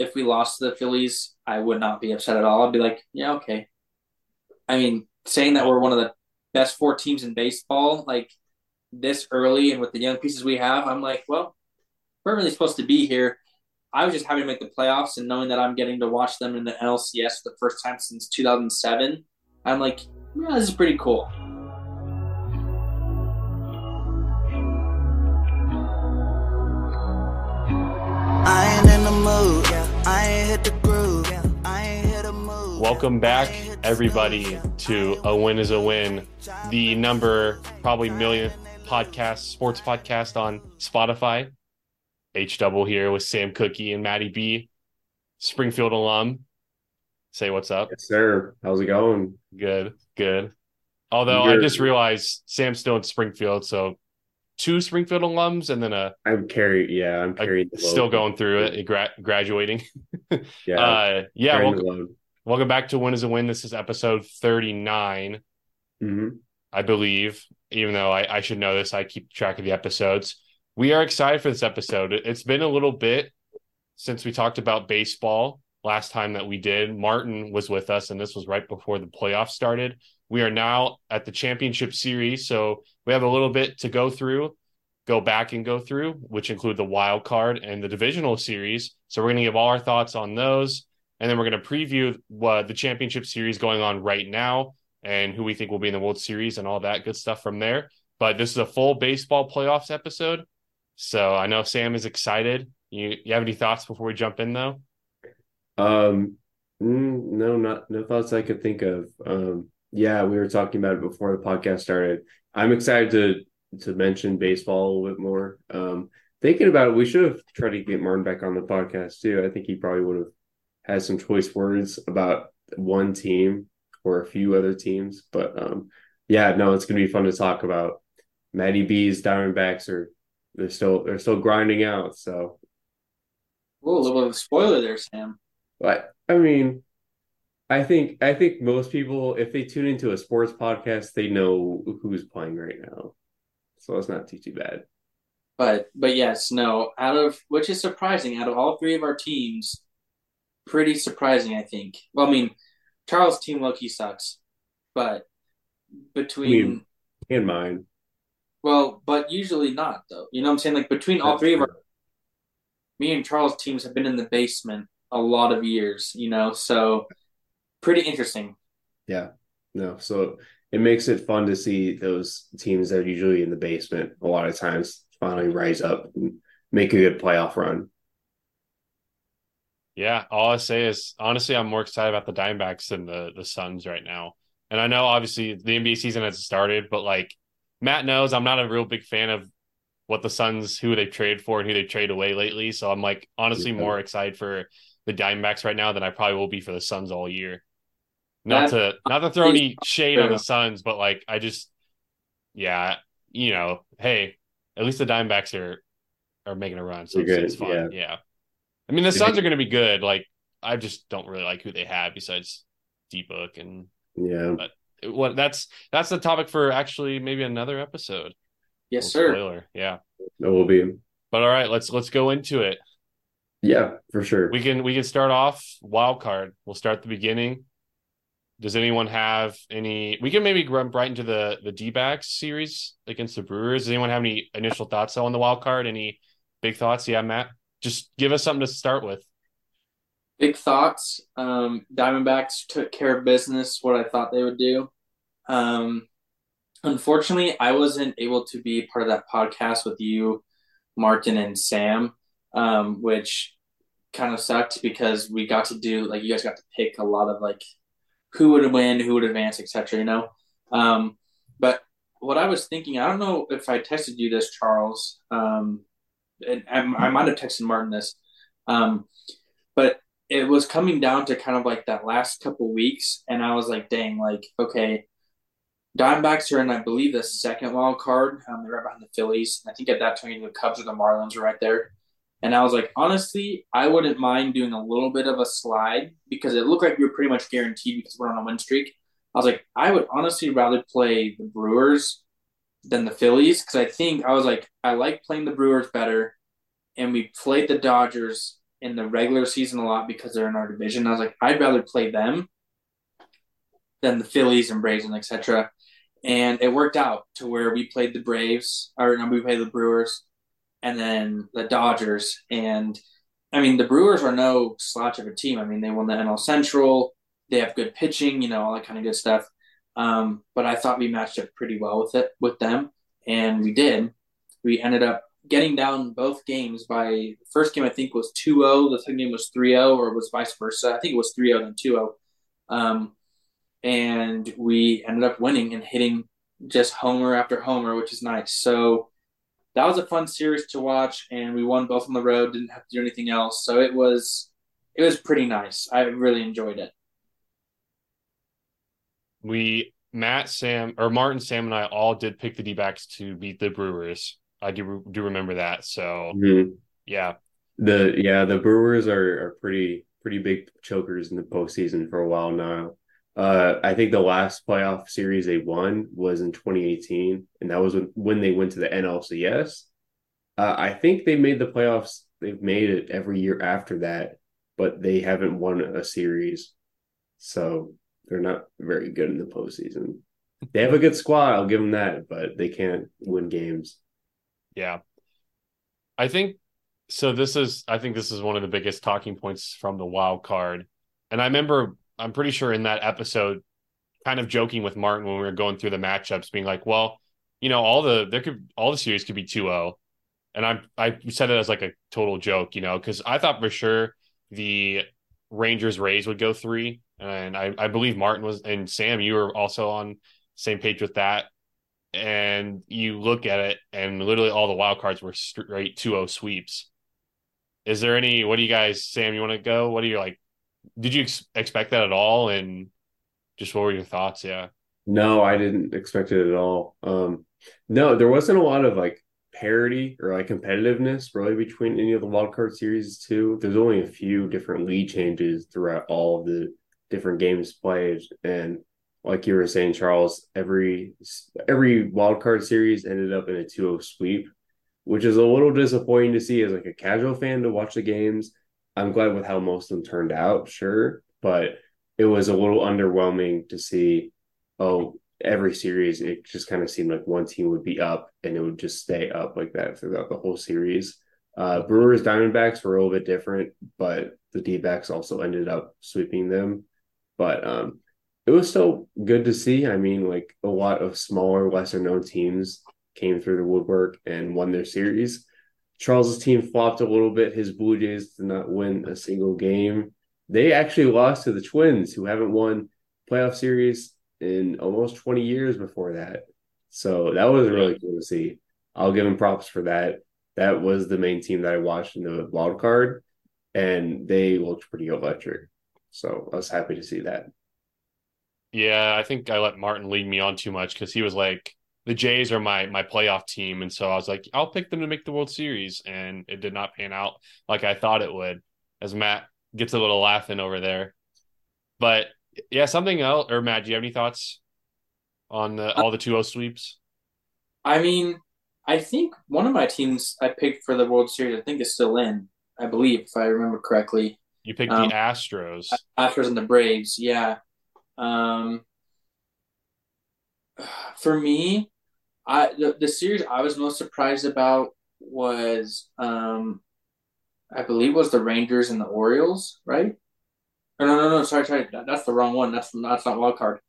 if we lost to the Phillies, I would not be upset at all. I'd be like, yeah, okay. I mean, saying that we're one of the best four teams in baseball, like this early and with the young pieces we have, I'm like, well, we're really supposed to be here. I was just happy to make the playoffs and knowing that I'm getting to watch them in the NLCS for the first time since 2007. I'm like, yeah, this is pretty cool. Welcome back, everybody, to A Win is a Win, the number probably millionth podcast, sports podcast on Spotify. H double here with Sam Cookie and Maddie B, Springfield alum. Say what's up. Yes, sir. How's it going? Good, good. Although I just realized Sam's still in Springfield, so two Springfield alums and then a I'm carrying. Yeah, I'm carrying. still load. going through it, gra- graduating. Yeah, uh, yeah. Welcome, welcome back to Win is a Win. This is episode thirty nine. Mhm. I believe, even though I, I should know this, I keep track of the episodes. We are excited for this episode. It's been a little bit since we talked about baseball last time that we did. Martin was with us, and this was right before the playoffs started. We are now at the championship series, so we have a little bit to go through, go back and go through, which include the wild card and the divisional series. So we're going to give all our thoughts on those, and then we're going to preview what the championship series going on right now and who we think will be in the World Series and all that good stuff from there. But this is a full baseball playoffs episode. So I know Sam is excited. You you have any thoughts before we jump in though? Um, mm, no, not no thoughts I could think of. Um, yeah, we were talking about it before the podcast started. I'm excited to to mention baseball a little bit more. Um, thinking about it, we should have tried to get Martin back on the podcast too. I think he probably would have had some choice words about one team or a few other teams. But um, yeah, no, it's gonna be fun to talk about. Matty B's Diamondbacks are they're still they're still grinding out. So, Whoa, a little bit of a spoiler there, Sam. but I mean, I think I think most people, if they tune into a sports podcast, they know who's playing right now. So it's not too too bad. But but yes, no. Out of which is surprising. Out of all three of our teams, pretty surprising, I think. Well, I mean, Charles' team Loki sucks, but between I mean- In mine, well, but usually not though. You know what I'm saying? Like between all That's three of our, me and Charles' teams have been in the basement a lot of years. You know, so pretty interesting. yeah, no. So it makes it fun to see those teams that are usually in the basement a lot of times finally rise up and make a good playoff run. Yeah, all I say is honestly, I'm more excited about the Diamondbacks than the the Suns right now. And I know obviously the NBA season hasn't started, but like Matt knows, I'm not a real big fan of what the Suns, who they trade for and who they trade away lately. So I'm like honestly Yeah. more excited for the Diamondbacks right now than I probably will be for the Suns all year. Not to not to throw any shade on the Suns, but like I just yeah, you know, hey, at least the Diamondbacks are are making a run, so it's, it's fun. yeah. Yeah. I mean, the Suns are going to be good. Like, I just don't really like who they have besides D Book and Yeah, But what. That's that's the topic for actually maybe another episode. Yes, sir. Spoiler, yeah. it will be. But all right, let's let's go into it. Yeah, for sure. We can we can start off wild card. We'll start at the beginning. Does anyone have any? We can maybe run right into the the D backs series against the Brewers. Does anyone have any initial thoughts on the wild card? Any big thoughts? Yeah, Matt. Just give us something to start with. Big thoughts. Um, Diamondbacks took care of business. What I thought they would do. Um, unfortunately, I wasn't able to be part of that podcast with you, Martin, and Sam, um, which kind of sucked because we got to do like you guys got to pick a lot of like who would win, who would advance, etc. You know. Um, but what I was thinking, I don't know if I texted you this, Charles. Um, and I, I might have texted Martin this. Um, but it was coming down to kind of like that last couple weeks, and I was like, dang, like, okay, Diamondbacks are in, I believe, the second wild card. Um, they're right behind the Phillies. I think at that time, the Cubs or the Marlins are right there. And I was like, honestly, I wouldn't mind doing a little bit of a slide because it looked like we were pretty much guaranteed because we're on a win streak. I was like, I would honestly rather play the Brewers than the Phillies because I think I was like, I like playing the Brewers better, and we played the Dodgers in the regular season a lot because they're in our division. I was like, I'd rather play them than the Phillies and Braves and etc. And it worked out to where we played the Braves, or no, we played the Brewers, and then the Dodgers. And I mean, the Brewers are no slouch of a team. I mean, they won the NL Central. They have good pitching, you know, all that kind of good stuff. Um, but I thought we matched up pretty well with it with them, and we did. We ended up getting down both games by the first game I think was 2-0, the second game was 3-0 or was vice versa. I think it was 3-0 then 2-0. Um, and we ended up winning and hitting just homer after homer, which is nice. So that was a fun series to watch and we won both on the road, didn't have to do anything else. So it was it was pretty nice. I really enjoyed it. We Matt, Sam, or Martin, Sam, and I all did pick the D backs to beat the Brewers. I do do remember that. So Mhm. yeah, The yeah, the Brewers are are pretty pretty big chokers in the postseason for a while now. Uh, I think the last playoff series they won was in 2018, and that was when, when they went to the NLCS. Uh, I think they made the playoffs. They've made it every year after that, but they haven't won a series, so they're not very good in the postseason. They have a good squad, I'll give them that, but they can't win games. yeah. I think so. This is I think this is one of the biggest talking points from the wild card. And I remember I'm pretty sure in that episode, kind of joking with Martin when we were going through the matchups, being like, well, you know, all the there could all the series could be 2-0. And I I said it as like a total joke, you know, because I thought for sure the Rangers Rays would go three. And I, I believe Martin was and Sam, you were also on same page with that. And you look at it, and literally all the wild cards were straight 2-0 sweeps. Is there any? What do you guys, Sam? You want to go? What do you like? Did you ex- expect that at all? And just what were your thoughts? Yeah. No, I didn't expect it at all. Um, no, there wasn't a lot of like parity or like competitiveness really between any of the wild card series too. There's only a few different lead changes throughout all of the different games played, and like you were saying, Charles, every every wild card series ended up in a 2-0 sweep, which is a little disappointing to see as like a casual fan to watch the games. I'm glad with how most of them turned out, sure, but it was a little underwhelming to see oh, every series it just kind of seemed like one team would be up and it would just stay up like that throughout the whole series. Uh, Brewers Diamondbacks were a little bit different, but the D also ended up sweeping them. But um, it was still good to see. I mean, like a lot of smaller, lesser known teams came through the woodwork and won their series. Charles's team flopped a little bit. His Blue Jays did not win a single game. They actually lost to the Twins, who haven't won playoff series in almost 20 years before that. So that was really cool to see. I'll give them props for that. That was the main team that I watched in the wild card, and they looked pretty electric. So I was happy to see that. Yeah, I think I let Martin lead me on too much because he was like, the Jays are my my playoff team, and so I was like, I'll pick them to make the World Series, and it did not pan out like I thought it would. As Matt gets a little laughing over there, but yeah, something else. Or Matt, do you have any thoughts on the, all the 2-0 sweeps? I mean, I think one of my teams I picked for the World Series, I think is still in, I believe, if I remember correctly. You picked Um, the Astros. Astros and the Braves, yeah. Um, for me, I the, the series I was most surprised about was um, I believe was the Rangers and the Orioles, right? Or no, no, no, sorry, sorry, that, that's the wrong one. That's that's not wild card.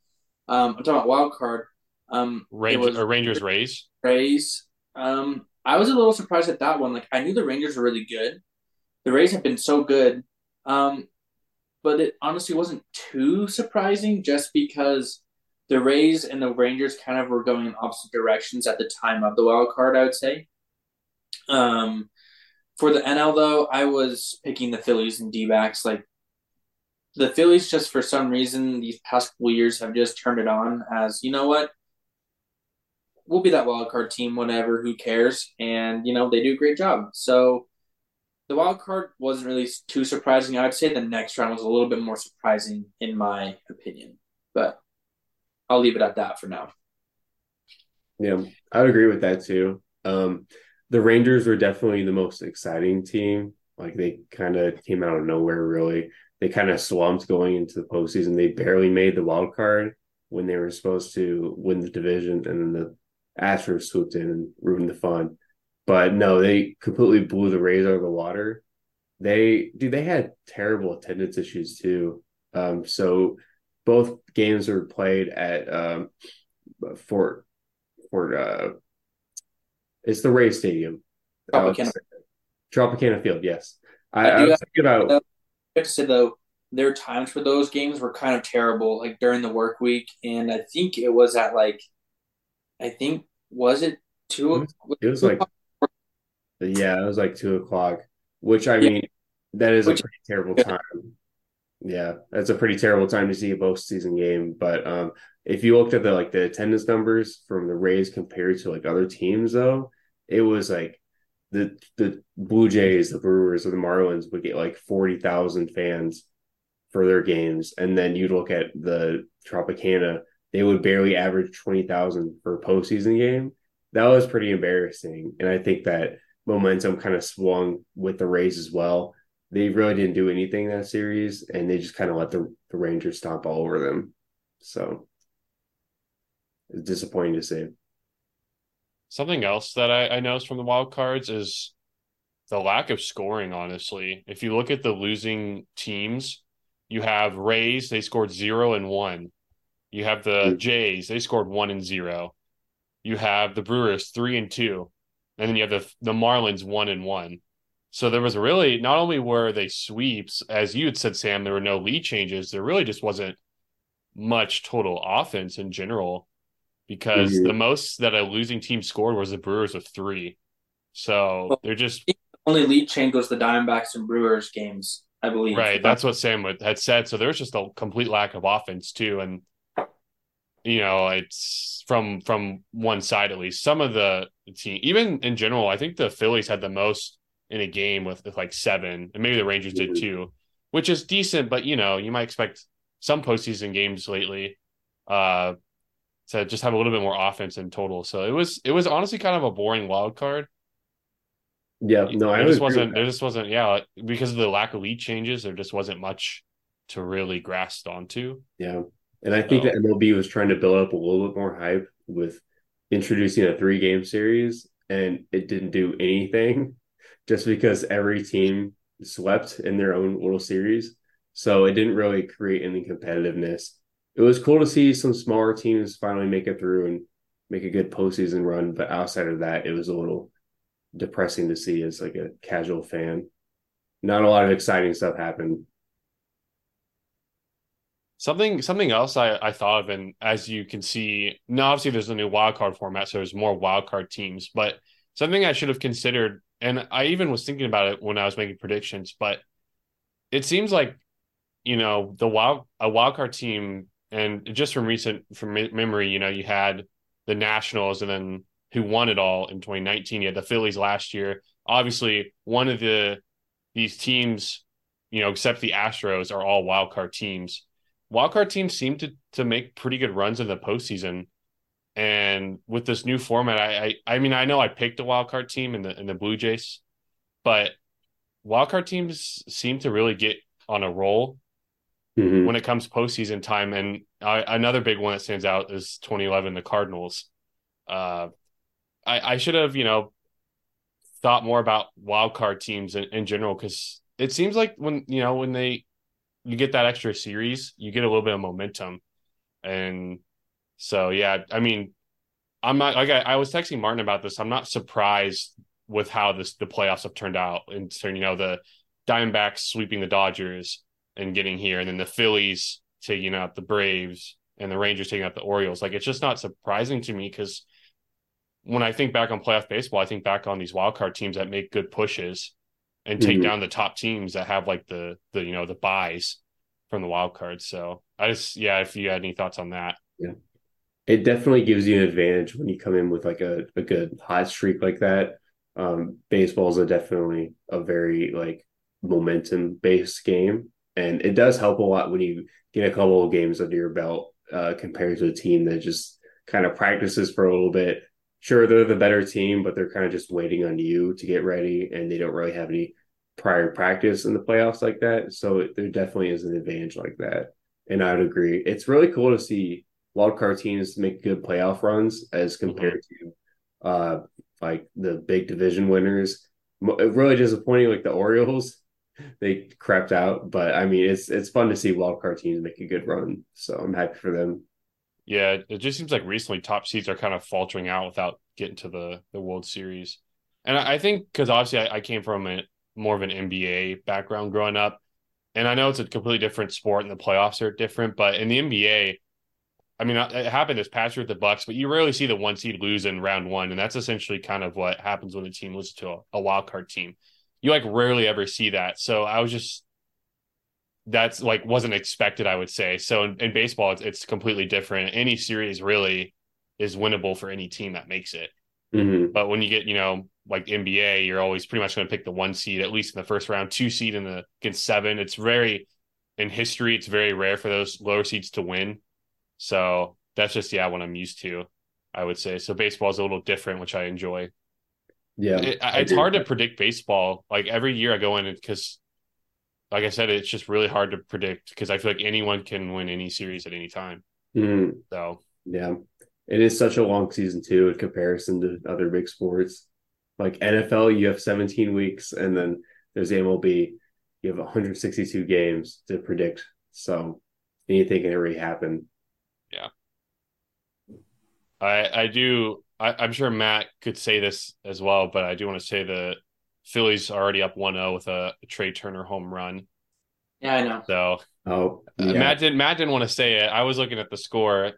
Um, I'm talking about wild card. Um, Rangers was or Rangers Rays. Rays. Um, I was a little surprised at that one. Like I knew the Rangers were really good. The Rays have been so good. Um, but it honestly wasn't too surprising just because the Rays and the Rangers kind of were going in opposite directions at the time of the wild card, I would say. Um, for the NL though, I was picking the Phillies and D backs. Like the Phillies, just for some reason, these past couple years have just turned it on as you know what, we'll be that wild card team, whatever, who cares? And you know they do a great job. So the wild card wasn't really too surprising. I would say the next round was a little bit more surprising in my opinion, but I'll leave it at that for now. Yeah, I would agree with that too. Um, the Rangers were definitely the most exciting team. Like they kind of came out of nowhere, really. They kind of slumped going into the postseason. They barely made the wild card when they were supposed to win the division, and then the Astros swooped in and ruined the fun. But no, they completely blew the Rays out of the water. They, dude, they had terrible attendance issues too. Um, so both games were played at um, Fort Fort. Uh, it's the Ray Stadium. Tropicana. Uh, Tropicana Field. Yes, I, I I, was thinking about. I have to say though, their times for those games were kind of terrible, like during the work week, and I think it was at like, I think was it two? It was like, yeah, it was like two o'clock. Which I Yeah. mean, that is a pretty terrible time. Yeah, that's a pretty terrible time to see a postseason game. But um, if you looked at the like the attendance numbers from the Rays compared to like other teams, though, it was like the the Blue Jays, the Brewers, or the Marlins would get like forty thousand fans for their games, and then you'd look at the Tropicana, they would barely average twenty thousand for a postseason game. That was pretty embarrassing, and I think that momentum kind of swung with the Rays as well. They really didn't do anything in that series, and they just kind of let the, the Rangers stomp all over them. So it's disappointing to see. Something else that I, I noticed from the wild cards is the lack of scoring, honestly. If you look at the losing teams, you have Rays, they scored zero and one. You have the Mm. Jays, they scored one and zero. You have the Brewers three and two. And then you have the the Marlins one and one. So there was really not only were they sweeps, as you had said, Sam, there were no lead changes. There really just wasn't much total offense in general because Mhm. the most that a losing team scored was the Brewers with three. So they're just only lead change was the Diamondbacks and Brewers games, I believe. right. That's what Sam had said. So there was just a complete lack of offense too, and you know it's from from one side at least. Some of the team, even in general, I think the Phillies had the most in a game with, with like seven, and maybe the Rangers did Mhm. too, which is decent. But you know you might expect some postseason games lately. Uh, to just have a little bit more offense in total. So it was it was honestly kind of a boring wild card. Yeah, no, I there would just wasn't there just wasn't yeah like, because of the lack of lead changes there just wasn't much to really grasp onto. Yeah. And I think So- that MLB was trying to build up a little bit more hype with introducing a three game series, and it didn't do anything just because every team swept in their own little series. So it didn't really create any competitiveness. It was cool to see some smaller teams finally make it through and make a good postseason run, but outside of that, it was a little depressing to see as like a casual fan. Not a lot of exciting stuff happened. Something something else I, I thought of, and as you can see, now obviously there's a new wild card format, so there's more wild card teams. But something I should have considered, and I even was thinking about it when I was making predictions, but it seems like you know the wild a wild card team, and just from recent from memory, you know, you had the Nationals, and then who won it all in 2019. You had the Phillies last year. Obviously, one of the these teams, you know, except the Astros, are all wild card teams wildcard teams seem to to make pretty good runs in the postseason. And with this new format, I, I I mean I know I picked a wildcard team in the in the Blue Jays, but wildcard teams seem to really get on a roll Mhm. when it comes postseason time. And uh, another big one that stands out is 2011, the Cardinals. Uh, I I should have you know thought more about wildcard teams in, in general because it seems like when you know when they you get that extra series, you get a little bit of momentum. And so, yeah, I mean, I'm not like I, I was texting Martin about this. I'm not surprised with how this the playoffs have turned out. And so, you know, the Diamondbacks sweeping the Dodgers and getting here, and then the Phillies taking out the Braves and the Rangers taking out the Orioles. Like it's just not surprising to me because when I think back on playoff baseball, I think back on these wild card teams that make good pushes and take Mhm. down the top teams that have like the the you know the buys from the wild cards. So I just yeah, if you had any thoughts on that. It definitely gives you an advantage when you come in with like a, a good hot streak like that. Um, baseball is a definitely a very like momentum based game, and it does help a lot when you get a couple of games under your belt uh, compared to a team that just kind of practices for a little bit. Sure, they're the better team, but they're kind of just waiting on you to get ready, and they don't really have any prior practice in the playoffs like that. So there definitely is an advantage like that. And I would agree. It's really cool to see wildcard teams make good playoff runs as compared mm-hmm. to uh like the big division winners. Really disappointing, like the Orioles, they crapped out. But I mean, it's it's fun to see wildcard teams make a good run. So I'm happy for them. Yeah, it just seems like recently top seeds are kind of faltering out without getting to the the World Series. And I, I think because obviously I, I, came from a more of an NBA background growing up, and I know it's a completely different sport and the playoffs are different. But in the NBA, I mean, it happened this past year with the Bucks, but you rarely see the one seed lose in round one, and that's essentially kind of what happens when a team loses to a, a wild card team. You like rarely ever see that. So I was just that's like wasn't expected, I would say. So in, in baseball, it's, it's, completely different. Any series really is winnable for any team that makes it. Mm-hmm. But when you get, you know, like NBA, you're always pretty much going to pick the one seed, at least in the first round, two seed in the against seven. It's very in history, it's very rare for those lower seeds to win. So that's just yeah what I'm used to. I would say so. Baseball is a little different, which I enjoy. Yeah, it, it's hard to predict baseball. Like every year I go in because, like I said, it's just really hard to predict because I feel like anyone can win any series at any time. Mm. So yeah, it is such a long season too in comparison to other big sports. Like NFL, you have 17 weeks, and then there's MLB, you have 162 games to predict. So anything can already happen. Yeah. I I do I, am sure Matt could say this as well, but I do want to say the Phillies already up 1-0 with a, a Trea Turner home run. Yeah, I know. So oh uh, yeah. uh, Matt didn't Matt didn't want to say it. I was looking at the score.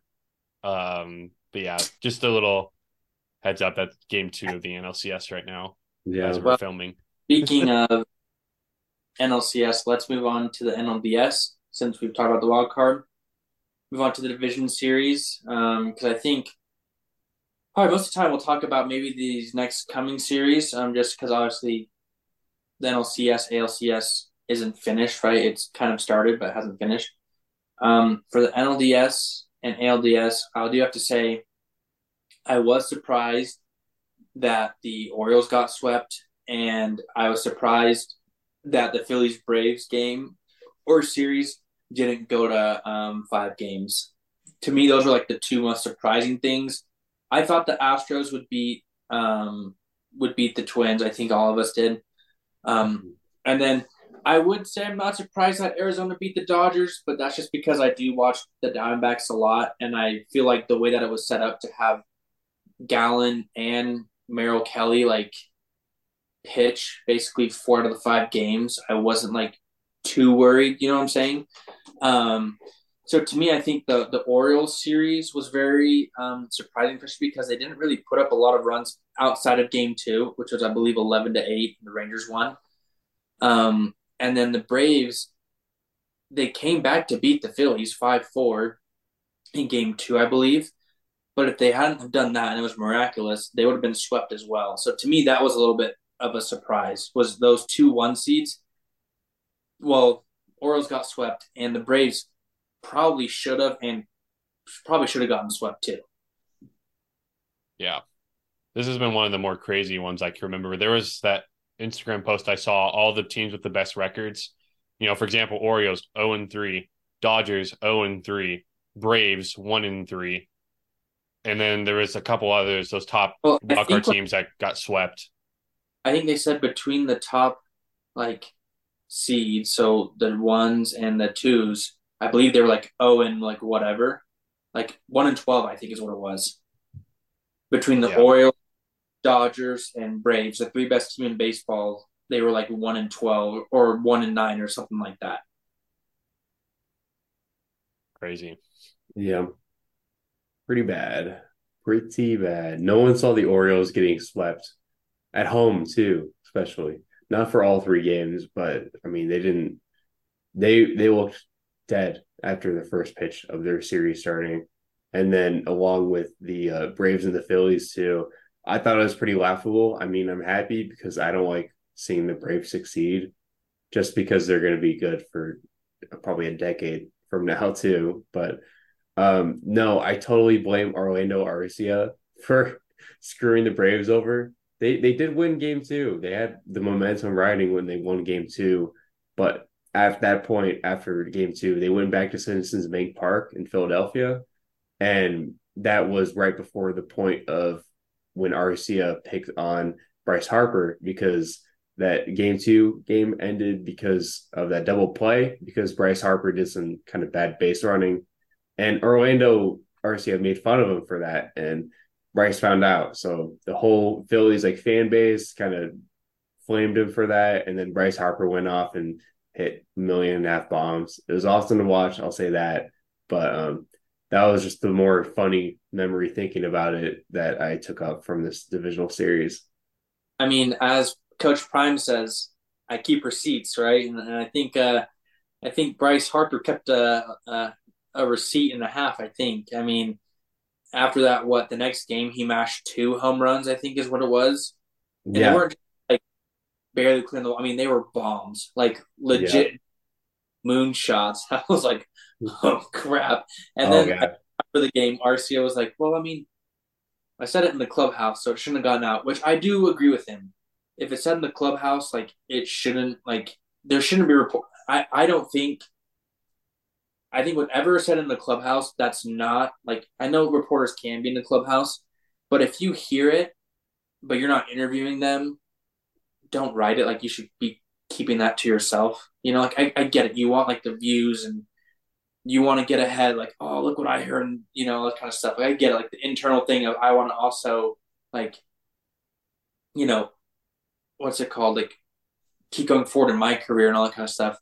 Um, but yeah, just a little heads up that game two of the NLCS right now. Yeah, as we're well, filming. Speaking of NLCS, let's move on to the NLDS since we've talked about the wild card move on to the division series because um, I think probably most of the time we'll talk about maybe these next coming series um, just because obviously the NLCS, ALCS isn't finished, right? It's kind of started but hasn't finished. Um, for the NLDS and ALDS, I do have to say I was surprised that the Orioles got swept, and I was surprised that the Phillies Braves game or series didn't go to um, five games. To me, those were like the two most surprising things. I thought the Astros would beat um, would beat the Twins. I think all of us did. Um, and then I would say I'm not surprised that Arizona beat the Dodgers, but that's just because I do watch the Diamondbacks a lot, and I feel like the way that it was set up to have Gallen and Merrill Kelly like pitch basically four out of the five games, I wasn't like too worried. You know what I'm saying? Um, so to me, I think the the Orioles series was very um, surprising, especially because they didn't really put up a lot of runs outside of Game Two, which was I believe eleven to eight. The Rangers won, um, and then the Braves they came back to beat the Phillies five four in Game Two, I believe. But if they hadn't have done that and it was miraculous, they would have been swept as well. So to me, that was a little bit of a surprise. Was those two one seeds? Well, Orioles got swept, and the Braves probably should have and probably should have gotten swept too. Yeah. This has been one of the more crazy ones I can remember. There was that Instagram post I saw all the teams with the best records. You know, for example, Orioles 0 and 3, Dodgers 0 and 3, Braves 1 and 3. And then there was a couple others, those top well, teams that got swept. I think they said between the top like seeds, so the ones and the twos, I believe they were like oh and like whatever, like one and twelve, I think is what it was. Between the yeah. Orioles, Dodgers, and Braves, the three best team in baseball, they were like one and twelve or one and nine or something like that. Crazy. Yeah. Pretty bad. Pretty bad. No one saw the Orioles getting swept at home too, especially not for all three games, but I mean they didn't they they looked dead after the first pitch of their series starting. And then along with the uh, Braves and the Phillies too, I thought it was pretty laughable. I mean, I'm happy because I don't like seeing the Braves succeed just because they're going to be good for probably a decade from now too. But um no, I totally blame Orlando Arcia for screwing the Braves over they they did win game two. They had the momentum riding when they won game two, but at that point after game two, they went back to Citizens Bank Park in Philadelphia, and that was right before the point of when Arcia picked on Bryce Harper because that game two game ended because of that double play because Bryce Harper did some kind of bad base running, and Orlando Arcia made fun of him for that, and Bryce found out. So the whole Phillies like fan base kind of flamed him for that, and then Bryce Harper went off and hit a million and a half bombs. It was awesome to watch. I'll say that, but um, that was just the more funny memory thinking about it that I took up from this divisional series. I mean, as Coach Prime says, I keep receipts, right? And, and I think uh, I think Bryce Harper kept a, a, a receipt and a half. I think. I mean, after that, what the next game he mashed two home runs. I think is what it was. And yeah. they weren't barely clearing the. I mean, they were bombs, like legit yeah. moonshots. I was like, oh crap! And oh, then God. after the game, Arcia was like, well, I mean, I said it in the clubhouse, so it shouldn't have gotten out. Which I do agree with him. If it's said in the clubhouse, like it shouldn't, like there shouldn't be report. I I don't think I think whatever is said in the clubhouse, that's not like I know reporters can be in the clubhouse, but if you hear it, but you're not interviewing them, don't write it. Like you should be keeping that to yourself. You know, like I, I get it. You want like the views and you want to get ahead, like, oh, look what I heard, and you know, that kind of stuff. Like, I get it, like the internal thing of I want to also like, you know, what's it called? Like keep going forward in my career and all that kind of stuff.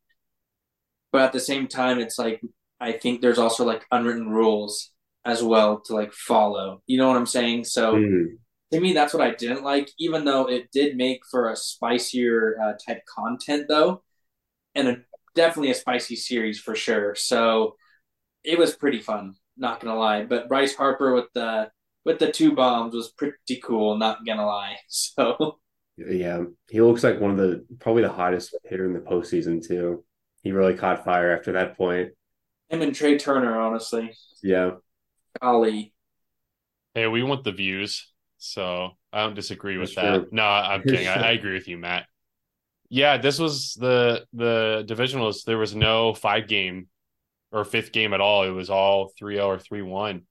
But at the same time, it's like I think there's also like unwritten rules as well to like follow. You know what I'm saying? So mm. To me, that's what I didn't like, even though it did make for a spicier uh, type content though, and a, definitely a spicy series for sure. So it was pretty fun, not gonna lie. But Bryce Harper with the with the two bombs was pretty cool, not gonna lie. So yeah, he looks like one of the probably the hottest hitter in the postseason too. He really caught fire after that point. Him and Trea Turner, honestly. Yeah. Golly. Hey, we want the views, so I don't disagree with That's that. True. No, I'm kidding. I, I, agree with you, Matt. Yeah, this was the the divisionals. There was no five game or fifth game at all. It was all 3-0 or 3-1.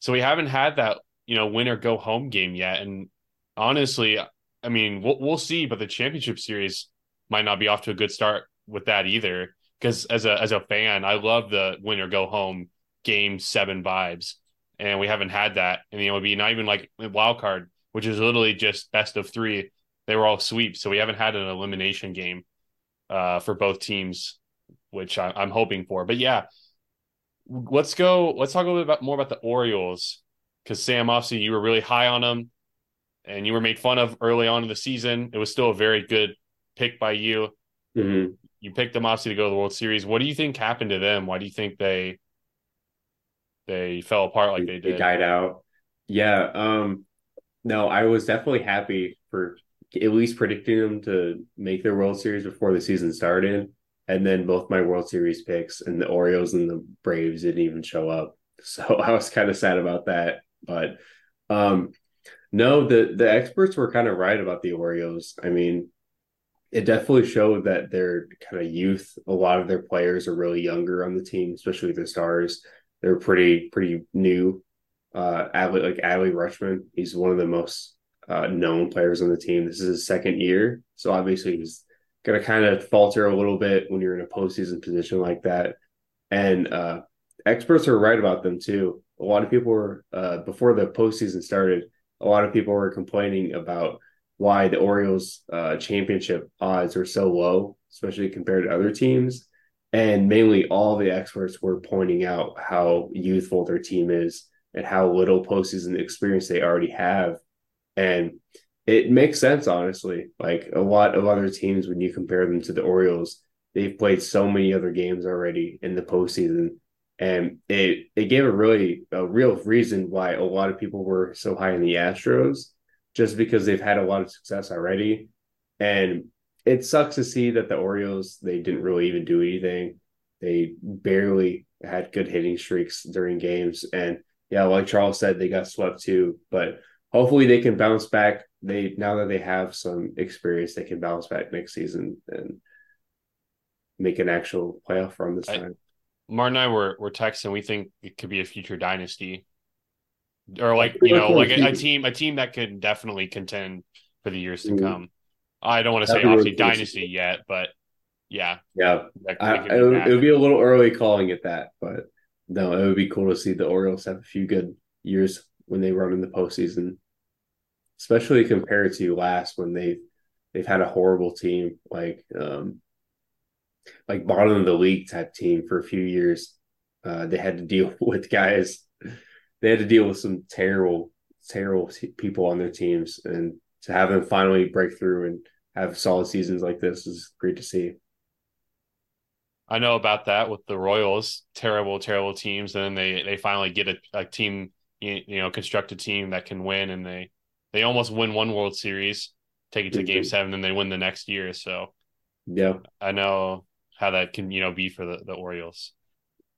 So we haven't had that, you know, win or go home game yet. And honestly, I mean, we'll, we'll see, but the championship series might not be off to a good start with that either because as a as a fan, I love the win or go home game seven vibes, and we haven't had that in the MLB. Not even like wild card, which is literally just best of three. They were all sweeps, so we haven't had an elimination game uh, for both teams, which I, am hoping for. But yeah, let's go. Let's talk a little bit about, more about the Orioles because Sam, obviously, you were really high on them, and you were made fun of early on in the season. It was still a very good pick by you. Mm-hmm you picked them obviously to go to the World Series. What do you think happened to them? Why do you think they they fell apart like they did? They died out. Yeah. Um no, I was definitely happy for at least predicting them to make their World Series before the season started. And then both my World Series picks and the Orioles and the Braves didn't even show up. So I was kind of sad about that. But um no, the the experts were kind of right about the Orioles. I mean, it definitely showed that their kind of youth, a lot of their players are really younger on the team, especially the stars. They're pretty pretty new. Uh, Adley, like Adley Rutschman, he's one of the most uh, known players on the team. This is his second year, so obviously he's to kind of falter a little bit when you're in a postseason position like that. And uh, experts are right about them too. A lot of people were uh, before the postseason started. A lot of people were complaining about why the Orioles uh, championship odds are so low, especially compared to other teams. And mainly, all the experts were pointing out how youthful their team is and how little postseason experience they already have. And it makes sense, honestly. Like a lot of other teams, when you compare them to the Orioles, they've played so many other games already in the postseason. And it it gave a really a real reason why a lot of people were so high in the Astros just because they've had a lot of success already. And it sucks to see that the Orioles they didn't really even do anything. They barely had good hitting streaks during games. And yeah, like Charles said, they got swept too. But hopefully they can bounce back. They now that they have some experience, they can bounce back next season and make an actual playoff run this I- time. Martin and I were were texting. We think it could be a future dynasty, or like you know, like a, a team a team that could definitely contend for the years to Mhm. come. I don't want to say dynasty yet, but yeah, Yeah, that, I, it, would, be a little early calling it that, but no, it would be cool to see the Orioles have a few good years when they run in the postseason, especially compared to last when they they've had a horrible team like um like bottom of the league type team for a few years. Uh, they had to deal with guys. They had to deal with some terrible, terrible t- people on their teams, and to have them finally break through and have solid seasons like this is great to see. I know about that with the Royals, terrible, terrible teams, and then they they finally get a, a team, you you know, construct a team that can win, and they they almost win one World Series, take it to Game Mhm. Seven, and they win the next year. So Yeah. I know how that can you know be for the, the Orioles.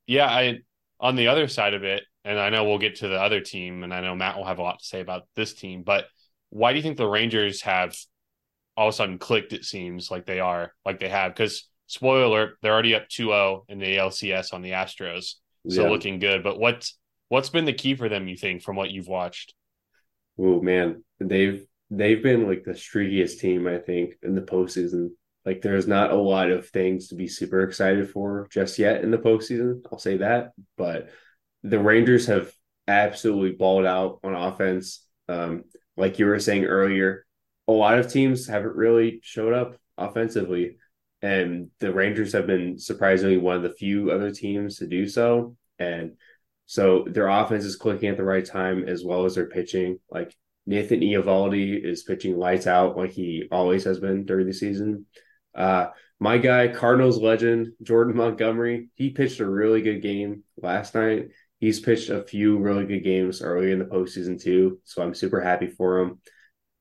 Yeah, I on the other side of it, and I know we'll get to the other team, and I know Matt will have a lot to say about this team, but why do you think the Rangers have all of a sudden clicked? It seems like they are, like they have, because spoiler alert, they're already up 2-0 in the ALCS on the Astros, so yeah. looking good. But what's what's been the key for them? You think from what you've watched? Oh man, they've they've been like the streakiest team I think in the postseason. Like there's not a lot of things to be super excited for just yet in the postseason. I'll say that, but the Rangers have absolutely balled out on offense. Um, like you were saying earlier, a lot of teams haven't really showed up offensively, and the Rangers have been surprisingly one of the few other teams to do so. And so their offense is clicking at the right time as well as their pitching. Like Nathan Eovaldi is pitching lights out like he always has been during the season. Uh, my guy, Cardinals legend Jordan Montgomery, he pitched a really good game last night. He's pitched a few really good games early in the postseason too, so I'm super happy for him.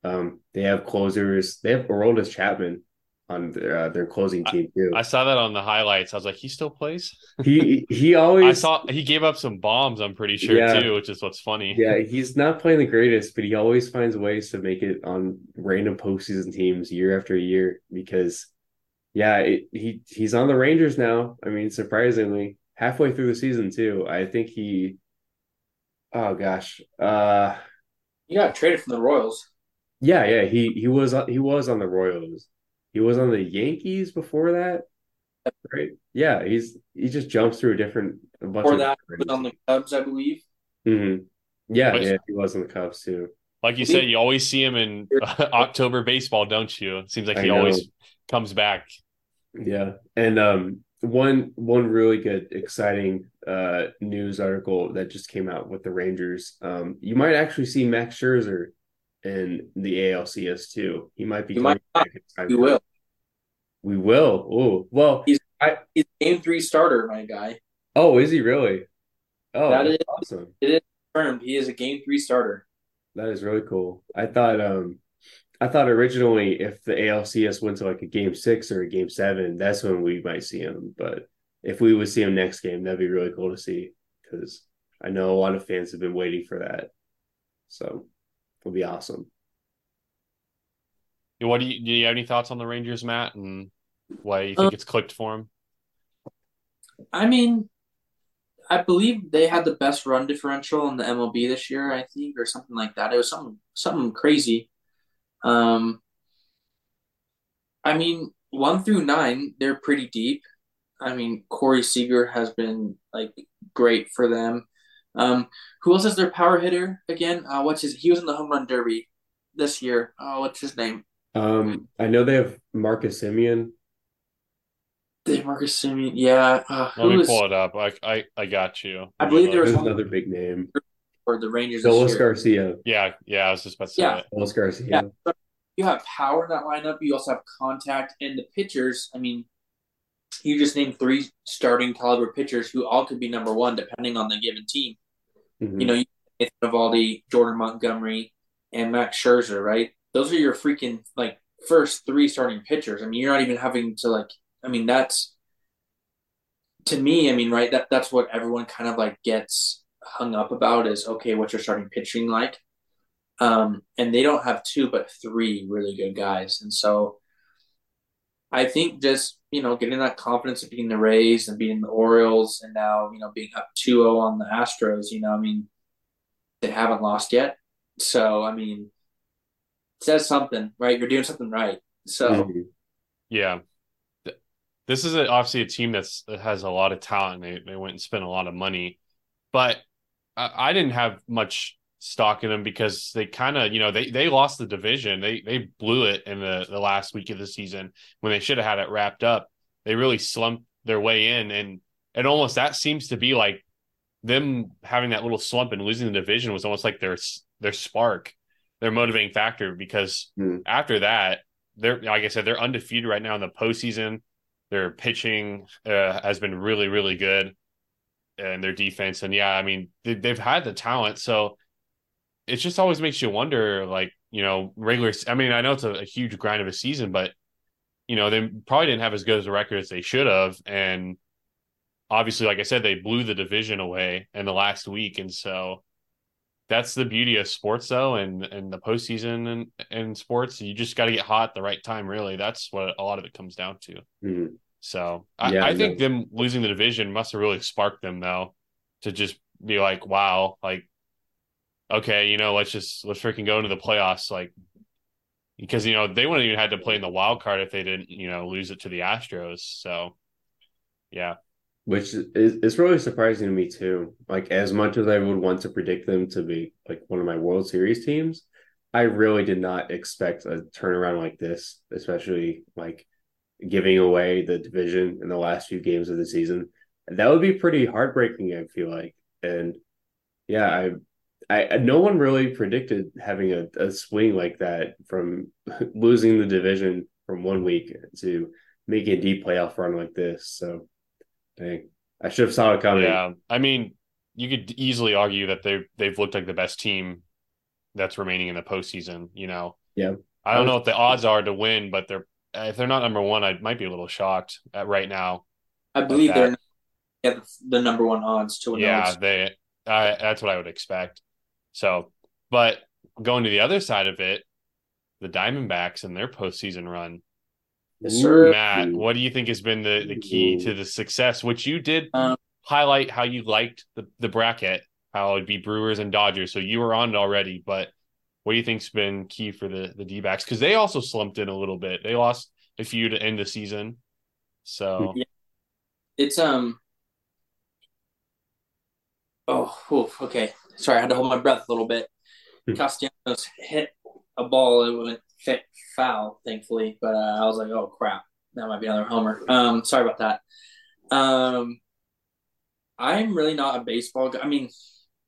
Um, they have closers. They have Aroldis Chapman on their, uh, their closing team too. I saw that on the highlights. I was like, he still plays. he he always. I saw he gave up some bombs. I'm pretty sure Yeah. too, which is what's funny. Yeah, he's not playing the greatest, but he always finds ways to make it on random postseason teams year after year because, yeah, it, he he's on the Rangers now. I mean, surprisingly, halfway through the season too. I think he, oh gosh, uh, You got traded from the Royals. Yeah, yeah, he he was he was on the Royals. He was on the Yankees before that, right? Yeah, he's he just jumps through a different a bunch Before of that, he was on the Cubs, I believe. hmm Yeah, But- yeah, he was on the Cubs too. Like you said, you always see him in October baseball, don't you? It seems like he always comes back. Yeah. And um one one really good exciting uh news article that just came out with the Rangers. Um you might actually see Max Scherzer in the ALCS too. He might be You might coming back in time You will. We will. Oh, well. He's a game three starter, my guy. Oh, is he really? Oh, that's is- awesome. Confirmed. He is a game three starter. That is really cool. I thought um I thought originally if the ALCS went to like a game six or a game seven, that's when we might see him. But if we would see him next game, that'd be really cool to see because I know a lot of fans have been waiting for that. So it'll be awesome. What do you do? You have any thoughts on the Rangers, Matt, and why you think Uh, it's clicked for him? I mean, I believe they had the best run differential in the MLB this year, I think, or something like that. It was something something crazy. Um, I mean, one through nine, they're pretty deep. I mean, Corey Seager has been like great for them. Um, who else is their power hitter again? Uh, what's his? He was in the home run derby this year. Oh, what's his name? Um, I know they have Marcus Semien. Dave Marcus Semien. Yeah. Uh, Let me was pull it up. I I, I got you. I believe there was There's another big name. for the Rangers this Phyllis year. Garcia. Yeah, yeah. I was just about to say Yeah. it. Phyllis Garcia. Yeah. You have power in that lineup. You also have contact, and the pitchers. I mean, you just named three starting caliber pitchers who all could be number one depending on the given team. Mhm. You know, Nathan Eovaldi, Jordan Montgomery, and Max Scherzer, right? Those are your freaking like first three starting pitchers. I mean, you're not even having to like. I mean, that's to me. I mean, right? That that's what everyone kind of like gets hung up about is okay, what's your starting pitching like? Um, and they don't have two, but three really good guys. And so I think just, you know, getting that confidence of being the Rays and being the Orioles and now, you know, being up 2 0 on the Astros, you know, I mean, they haven't lost yet. So, I mean, says something, right? You're doing something right. So, yeah. This is a, obviously a team that's that has a lot of talent. They they went and spent a lot of money, but I, I didn't have much stock in them because they kind of, you know, they they lost the division. They they blew it in the the last week of the season when they should have had it wrapped up. They really slumped their way in, and and almost that seems to be like them having that little slump and losing the division was almost like their their spark, their motivating factor. Because mm. after that, they're like I said, they're undefeated right now in the postseason. Their pitching uh, has been really really good, and their defense. And yeah, I mean they, they've had the talent, so it just always makes you wonder, like, you know, regular. I mean, I know it's a, a, huge grind of a season, but you know, they probably didn't have as good as a record as they should have, and obviously, like I said, they blew the division away in the last week, and so that's the beauty of sports, though, and and the postseason and and sports. You just got to get hot at the right time. Really, that's what a lot of it comes down to. Mm-hmm. So I, yeah, I think them losing the division must have really sparked them, though, to just be like, wow, like okay, you know, let's just let's freaking go into the playoffs, like because you know they wouldn't even had to play in the wild card if they didn't, you know, lose it to the Astros. So, yeah, which is is really surprising to me too. Like as much as I would want to predict them to be like one of my World Series teams, I really did not expect a turnaround like this, especially like giving away the division in the last few games of the season. That would be pretty heartbreaking, I feel like. And yeah, I I no one really predicted having a, a swing like that from losing the division from one week to making a deep playoff run like this. So, dang, I should have saw it coming. Yeah, I mean, you could easily argue that they they've looked like the best team that's remaining in the postseason. You know, yeah. I don't know what the odds are to win, but they're if they're not number one, I might be a little shocked at right now. I believe they're yeah, the number one odds to win. Yeah, they. Uh, that's what I would expect. So, but going to the other side of it, the Diamondbacks and their postseason run. Yes, sir. Matt, what do you think has been the, the key to the success? Which you did um, highlight how you liked the, the bracket, how it'd be Brewers and Dodgers. So you were on it already, but what do you think's been key for the the D backs? Because they also slumped in a little bit. They lost a few to end the season. So yeah. it's um oh okay sorry, I had to hold my breath a little bit. Hmm. Castellanos hit a ball, it went fit foul, thankfully, but uh, I was like, oh crap, that might be another homer. Um, sorry about that. Um, I'm really not a baseball guy. I mean,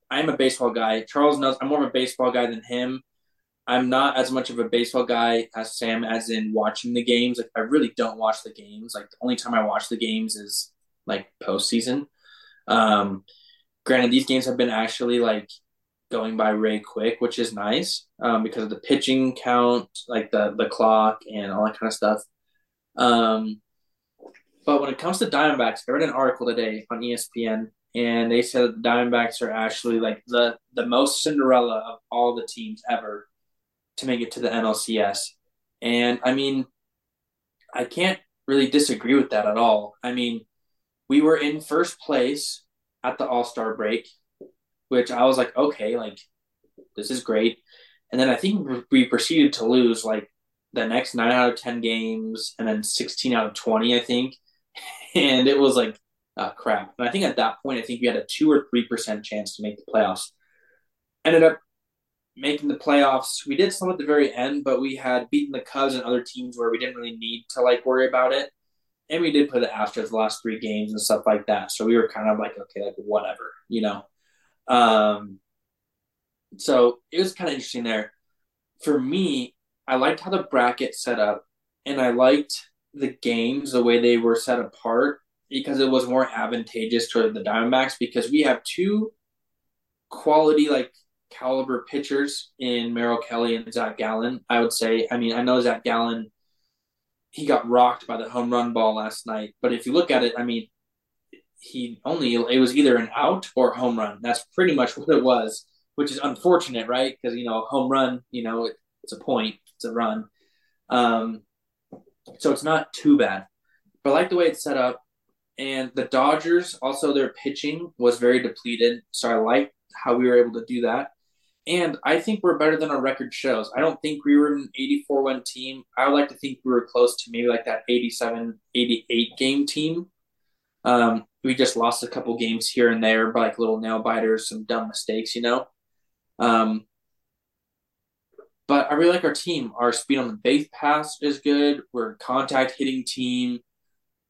I'm a baseball guy. Charles knows I'm more of a baseball guy than him. I'm not as much of a baseball guy as Sam, as in watching the games. Like, I really don't watch the games. Like, the only time I watch the games is like postseason. Um, Granted, these games have been actually like going by Ray quick, which is nice um, because of the pitching count, like the the clock and all that kind of stuff. Um, but when it comes to Diamondbacks, I read an article today on ESPN, and they said the Diamondbacks are actually like the the most Cinderella of all the teams ever to make it to the NLCS. And I mean, I can't really disagree with that at all. I mean, we were in first place at the All Star break, which I was like, okay, like this is great. And then I think we proceeded to lose like the next nine out of 10 games and then 16 out of 20, I think. And it was like, uh, crap. And I think at that point, I think we had a two or 3% chance to make the playoffs. Ended up making the playoffs. We did some at the very end, but we had beaten the Cubs and other teams where we didn't really need to like worry about it and we did play the Astros the last three games and stuff like that. So we were kind of like, okay, like whatever, you know. Um, so it was kind of interesting there. For me, I liked how the bracket set up, and I liked the games the way they were set apart because it was more advantageous to the Diamondbacks because we have two quality like caliber pitchers in Merrill Kelly and Zach Gallen. I would say. I mean, I know Zach Gallen he got rocked by the home run ball last night. But if you look at it, I mean, he only it was either an out or home run. That's pretty much what it was. which is unfortunate, right? Because you know, home run, you know, it, it's a point, it's a run. Um, so it's not too bad. But I like the way it's set up. And the Dodgers, also their pitching was very depleted. So I like how we were able to do that. And I think we're better than our record shows. I don't think we were an 84 win team. I would like to think we were close to maybe like that 87, 88 game team. Um, we just lost a couple games here and there by like little nail biters, some dumb mistakes, you know. Um, but I really like our team. Our speed on the base pass is good. We're a contact hitting team.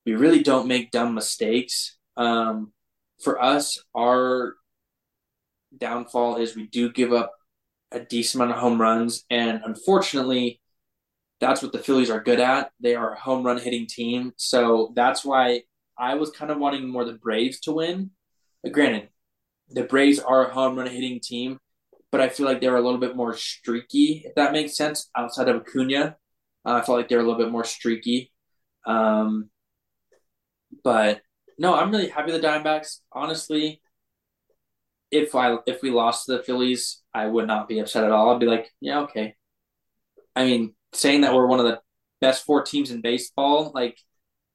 We really don't make dumb mistakes. Um, for us, our downfall is we do give up a decent amount of home runs, and unfortunately, that's what the Phillies are good at. They are a home run hitting team, so that's why I was kind of wanting more the Braves to win. But granted, the Braves are a home run hitting team, but I feel like they were a little bit more streaky, if that makes sense. Outside of Acuna, uh, I felt like they were a little bit more streaky. Um, but no, I'm really happy the Diamondbacks. Honestly, if I if we lost to the Phillies, I would not be upset at all. I'd be like, yeah, okay. I mean, saying that we're one of the best four teams in baseball, like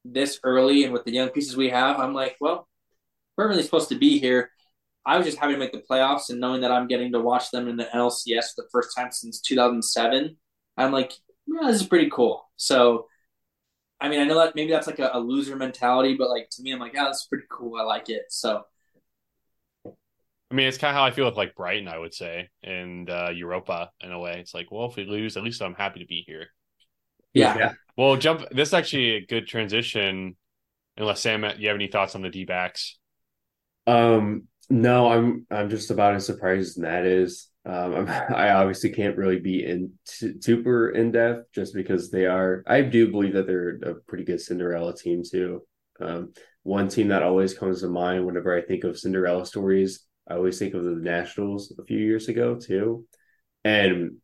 this early and with the young pieces we have, I'm like, well, we're really supposed to be here. I was just happy to make the playoffs and knowing that I'm getting to watch them in the NLCS for the first time since 2007. I'm like, yeah, this is pretty cool. So, I mean, I know that maybe that's like a, a loser mentality, but like to me, I'm like, yeah, that's pretty cool. I like it. So, I mean, it's kind of how I feel with like Brighton, I would say, and uh, Europa in a way. It's like, well, if we lose, at least I'm happy to be here. yeah. yeah. Well, jump. This is actually a good transition. Unless Sam, you have any thoughts on the D backs? Um, no, I'm I'm just about as surprised as Matt is. Um, I'm, i obviously can't really be in t- super in depth just because they are. I do believe that they're a pretty good Cinderella team too. Um, one team that always comes to mind whenever I think of Cinderella stories, I always think of the Nationals a few years ago too, and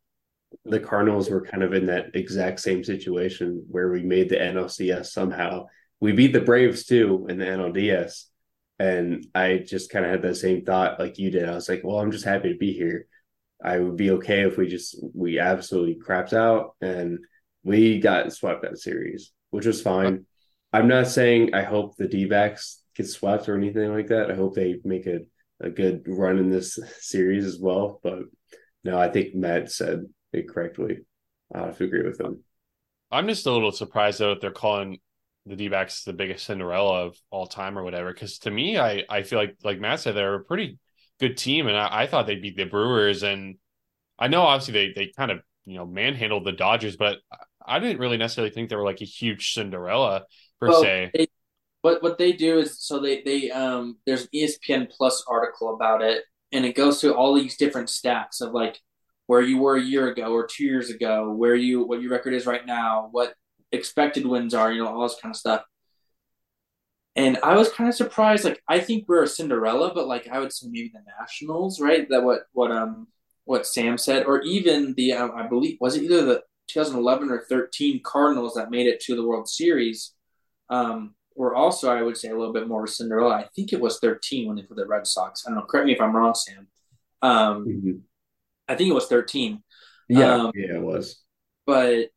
the Cardinals were kind of in that exact same situation where we made the NLCS somehow. We beat the Braves too in the NLDS and I just kind of had that same thought like you did. I was like, well, I'm just happy to be here. I would be okay if we just we absolutely crapped out and we got swept that series, which was fine. I'm not saying I hope the D backs get swept or anything like that. I hope they make a, a good run in this series as well. But no, I think Matt said it correctly. I have to agree with him. I'm just a little surprised though that they're calling the D backs the biggest Cinderella of all time or whatever. Because to me, I I feel like like Matt said, they're a pretty good team, and I, I thought they'd beat the Brewers. And I know obviously they they kind of you know manhandled the Dodgers, but I didn't really necessarily think they were like a huge Cinderella per well, se. They, what what they do is so they they um there's an ESPN Plus article about it, and it goes through all these different stats of like where you were a year ago or two years ago, where you what your record is right now, what expected wins are, you know, all this kind of stuff. And I was kind of surprised. Like, I think we're a Cinderella, but like I would say maybe the Nationals, right? That what what um what Sam said, or even the um, I believe was it either the 2011 or 13 Cardinals that made it to the World Series. Um, were also I would say a little bit more Cinderella. I think it was 13 when they put the Red Sox. I don't know. Correct me if I'm wrong, Sam. Um, mm-hmm. I think it was 13. Yeah, um, yeah, it was. But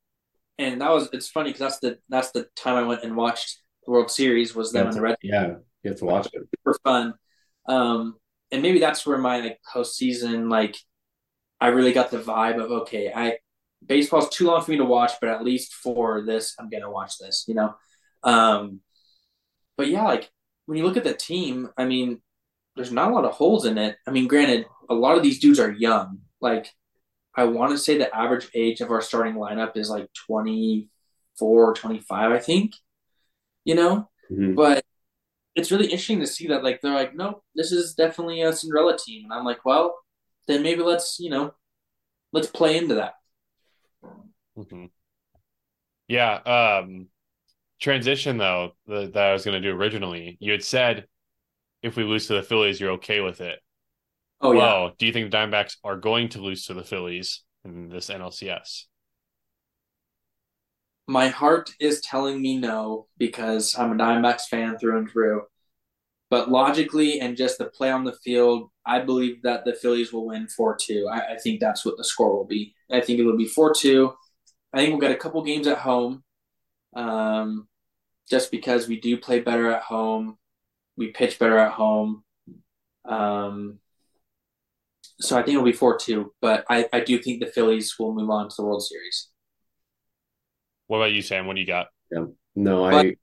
and that was it's funny because that's the that's the time I went and watched the World Series was them in the Red. Yeah, you have to watch it for fun. Um, and maybe that's where my like postseason like I really got the vibe of okay, I baseball's too long for me to watch, but at least for this, I'm gonna watch this, you know. Um, but yeah, like when you look at the team, I mean, there's not a lot of holes in it. I mean, granted, a lot of these dudes are young. Like I want to say the average age of our starting lineup is like 24, 25, I think, you know, mm-hmm. but it's really interesting to see that like they're like, nope, this is definitely a Cinderella team. And I'm like, well, then maybe let's, you know, let's play into that. Mm-hmm. Yeah. Um, transition though, the, that I was going to do originally, you had said if we lose to the Phillies, you're okay with it. Oh yeah. do you think the Diamondbacks are going to lose to the Phillies in this NLCS? My heart is telling me no because I'm a Diamondbacks fan through and through. But logically and just the play on the field, I believe that the Phillies will win 4 2. I, I, think that's what the score will be. I think it will be 4 2. I think we'll get a couple games at home um, just because we do play better at home. We pitch better at home. Um, so I think it'll be 4 2, but I, I do think the Phillies will move on to the World Series. What about you, Sam? What do you got? Yeah. No, I.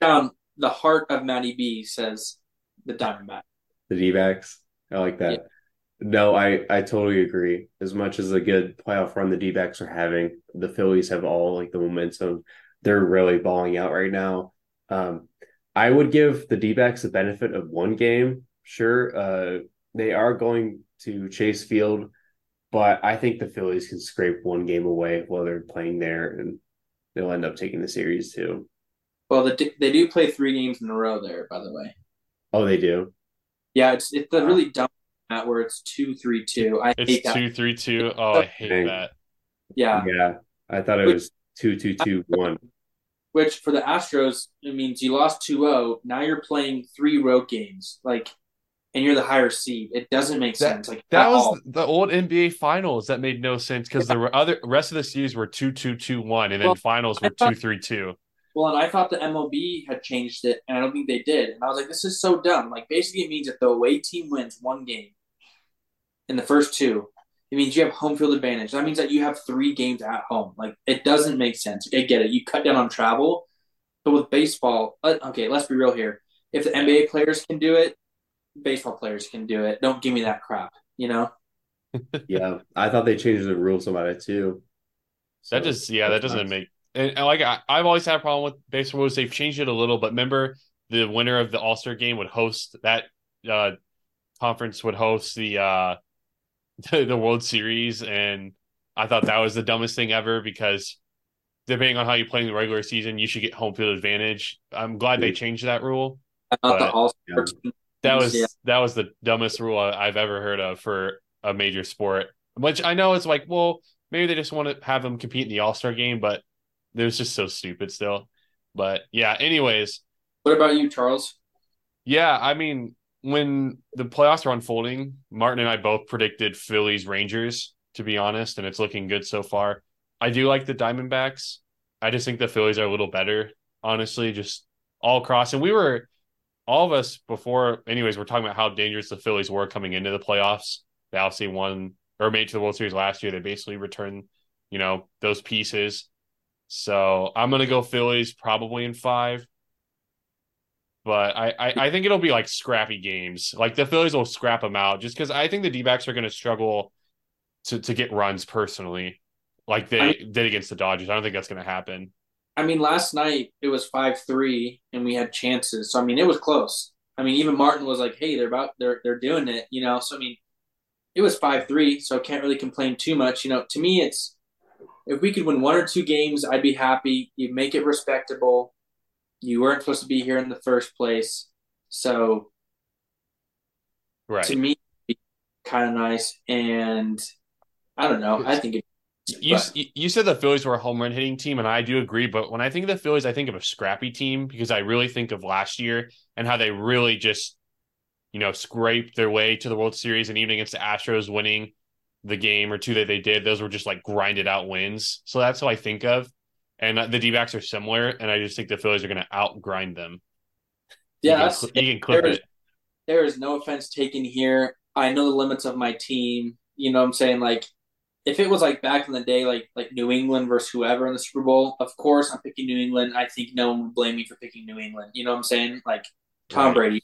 Down the heart of Matty B says the Diamondback. The D backs. I like that. Yeah. No, I, I totally agree. As much as a good playoff run the D backs are having, the Phillies have all like the momentum. They're really balling out right now. Um, I would give the D backs the benefit of one game. Sure, uh, they are going to Chase Field, but I think the Phillies can scrape one game away while they're playing there, and they'll end up taking the series too. Well, the, they do play three games in a row there, by the way. Oh, they do. Yeah, it's it's the really dumb at where it's two three two. I it's hate that. two three two. Oh, I hate Dang. that. Yeah, yeah. I thought it was two two two one. Which for the Astros, it means you lost 2-0. Now you're playing three road games. Like and you're the higher seed. It doesn't make that, sense. Like that was all. the old NBA finals that made no sense because yeah. the other rest of the series were two two two one, and then finals were thought, two three two. Well, and I thought the MLB had changed it, and I don't think they did. And I was like, this is so dumb. Like basically, it means if the away team wins one game in the first two, it means you have home field advantage. That means that you have three games at home. Like it doesn't make sense. I get it. You cut down on travel, but with baseball, uh, okay, let's be real here. If the NBA players can do it, baseball players can do it. Don't give me that crap, you know? yeah, I thought they changed the rules about it too. So that just yeah, that doesn't nice. make and, and like I, have always had a problem with baseball rules. They've changed it a little, but remember the winner of the All Star game would host that uh, conference would host the uh, the, the World Series, and I thought that was the dumbest thing ever because depending on how you play in the regular season, you should get home field advantage. I'm glad they changed that rule. But, yeah that was yeah. that was the dumbest rule I've ever heard of for a major sport. Which I know it's like, well, maybe they just want to have them compete in the All Star game, but it was just so stupid still. But yeah, anyways. What about you, Charles? Yeah, I mean, when the playoffs are unfolding, Martin and I both predicted Phillies Rangers, to be honest, and it's looking good so far. I do like the Diamondbacks. I just think the Phillies are a little better, honestly, just all across. And we were all of us before, anyways, we're talking about how dangerous the Phillies were coming into the playoffs. They obviously won or made to the World Series last year. They basically returned, you know, those pieces. So I'm gonna go Phillies probably in five. But I, I, I think it'll be like scrappy games. Like the Phillies will scrap them out just because I think the D backs are gonna struggle to, to get runs personally, like they I did against the Dodgers. I don't think that's gonna happen. I mean, last night it was five three, and we had chances. So I mean, it was close. I mean, even Martin was like, "Hey, they're about they're they're doing it," you know. So I mean, it was five three, so I can't really complain too much. You know, to me, it's if we could win one or two games, I'd be happy. You make it respectable. You weren't supposed to be here in the first place, so right. to me, kind of nice. And I don't know. I think it you you said the Phillies were a home run hitting team, and I do agree. But when I think of the Phillies, I think of a scrappy team because I really think of last year and how they really just, you know, scraped their way to the World Series, and even against the Astros, winning the game or two that they did, those were just like grinded out wins. So that's what I think of. And uh, the D backs are similar, and I just think the Phillies are going to outgrind them. Yeah, you can, you can clip there is, it. There is no offense taken here. I know the limits of my team. You know what I'm saying? Like, if it was like back in the day, like like New England versus whoever in the Super Bowl, of course I'm picking New England. I think no one would blame me for picking New England. You know what I'm saying? Like Tom right. Brady.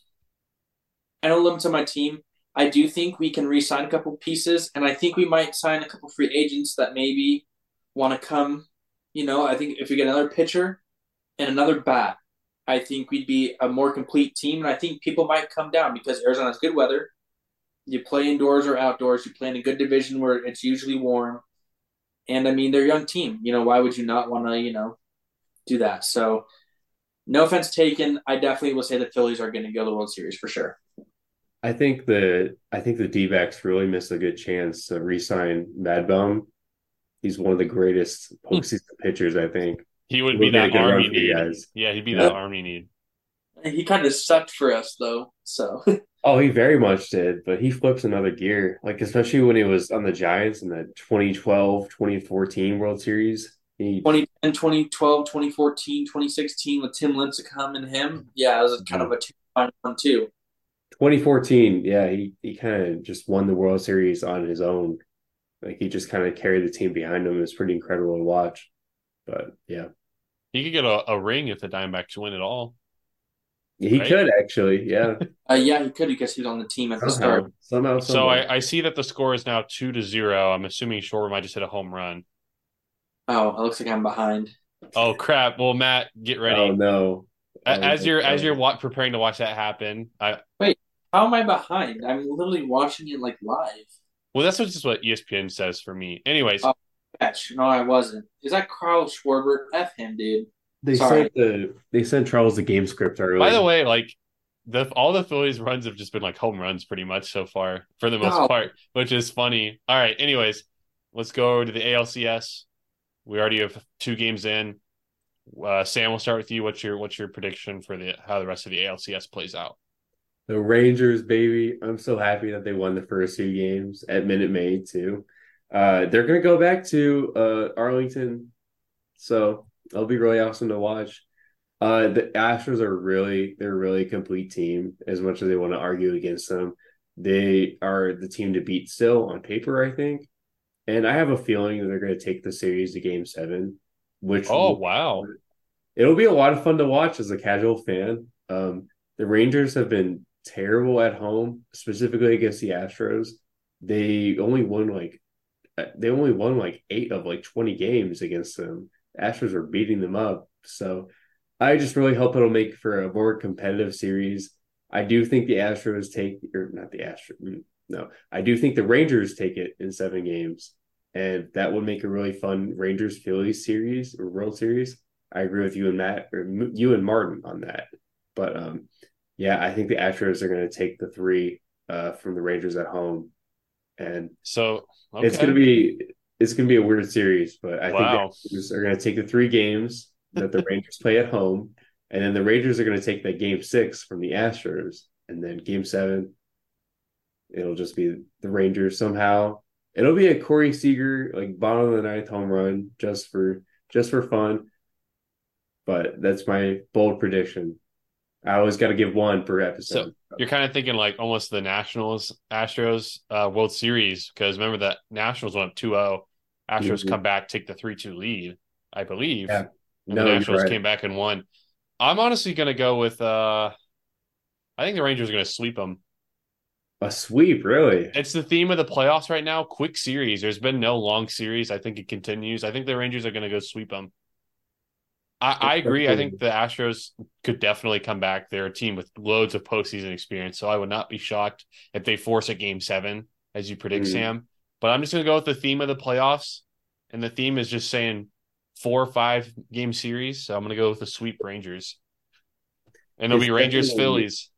I know limits on my team. I do think we can re-sign a couple pieces, and I think we might sign a couple free agents that maybe want to come. You know, I think if we get another pitcher and another bat, I think we'd be a more complete team, and I think people might come down because Arizona's good weather you play indoors or outdoors. You play in a good division where it's usually warm. And I mean, they're a young team. You know, why would you not want to, you know, do that? So, no offense taken. I definitely will say the Phillies are going to go to the World Series for sure. I think the I think the D really missed a good chance to re-sign Madbum. He's one of the greatest hmm. postseason pitchers. I think he would be that army need. Guys. Yeah, he'd be that army need. He kind of sucked for us though. So Oh, he very much did, but he flips another gear. Like especially when he was on the Giants in the 2012, 2014 World Series. He 2010, 2012, 2014, 2016 with Tim Lincecum and him. Yeah, it was mm-hmm. kind of a two one too. 2014, yeah, he he kind of just won the World Series on his own. Like he just kind of carried the team behind him. It was pretty incredible to watch. But yeah, He could get a, a ring if the Diamondbacks win at all. he Right. could actually. Yeah, Uh, yeah, he could because he was on the team at the start. somehow, So. I, I see that the score is now two to zero. I'm assuming Shore might just hit a home run. Oh, it looks like I'm behind. Oh crap! Well, Matt, get ready. Oh no! Oh, as you're as you're wa- preparing to watch that happen, I wait. How am I behind? I'm literally watching it like live. Well, that's just what ESPN says for me. Anyways, Oh. No, I wasn't. Is that Kyle Schwarber? F him, dude. They Sorry. sent the they sent Charles the game script earlier. by the way, like the all the Phillies runs have just been like home runs pretty much so far for the most Oh. part, which is funny. All right, anyways, let's go to the ALCS. We already have two games in. Uh, Sam, we'll start with you. What's your what's your prediction for the how the rest of the ALCS plays out? The Rangers, baby. I'm so happy that they won the first two games at Minute Maid too. Uh, they're gonna go back to uh, Arlington, so it'll be really awesome to watch. Uh, the Astros are really they're really a complete team. As much as they want to argue against them, they are the team to beat still on paper, I think. And I have a feeling that they're going to take the series to Game Seven, which Oh wow, it'll be a lot of fun to watch as a casual fan. Um, the Rangers have been terrible at home, specifically against the Astros. They only won like uh, they only won like eight of like twenty games against them. The Astros are beating them up, so I just really hope it'll make for a more competitive series. I do think the Astros take or not the Astros. mm, No, I do think the Rangers take it in seven games, and that would make a really fun Rangers Phillies series or World Series. I agree with you and Matt or you and Martin on that. But um, yeah, I think the Astros are going to take the three uh, from the Rangers at home, and so okay. it's going to be it's going to be a weird series. But I Wow. think the Astros are going to take the three games that the Rangers play at home, and then the Rangers are going to take that game six from the Astros, and then game seven, it'll just be the Rangers somehow. It'll be a Corey Seager like bottom of the ninth home run just for just for fun. But that's my bold prediction. I always got to give one per episode. So You're kind of thinking like almost the Nationals Astros uh, World Series because remember that Nationals went up 2-0. Astros Mhm. come back, take the 3-2 lead, I believe. Yeah. And No, the Nationals right. came back and won. I'm honestly going to go with uh I think the Rangers are going to sweep them. a sweep, really. It's the theme of the playoffs right now, quick series. There's been no long series. I think it continues. I think the Rangers are going to go sweep them. I, I agree. I think the Astros could definitely come back. They're a team with loads of postseason experience, so I would not be shocked if they force a game seven, as you predict, Mm. Sam. But I'm just going to go with the theme of the playoffs, and the theme is just saying four or five game series. So I'm going to go with the sweep Rangers, and it'll It's be Rangers Phillies.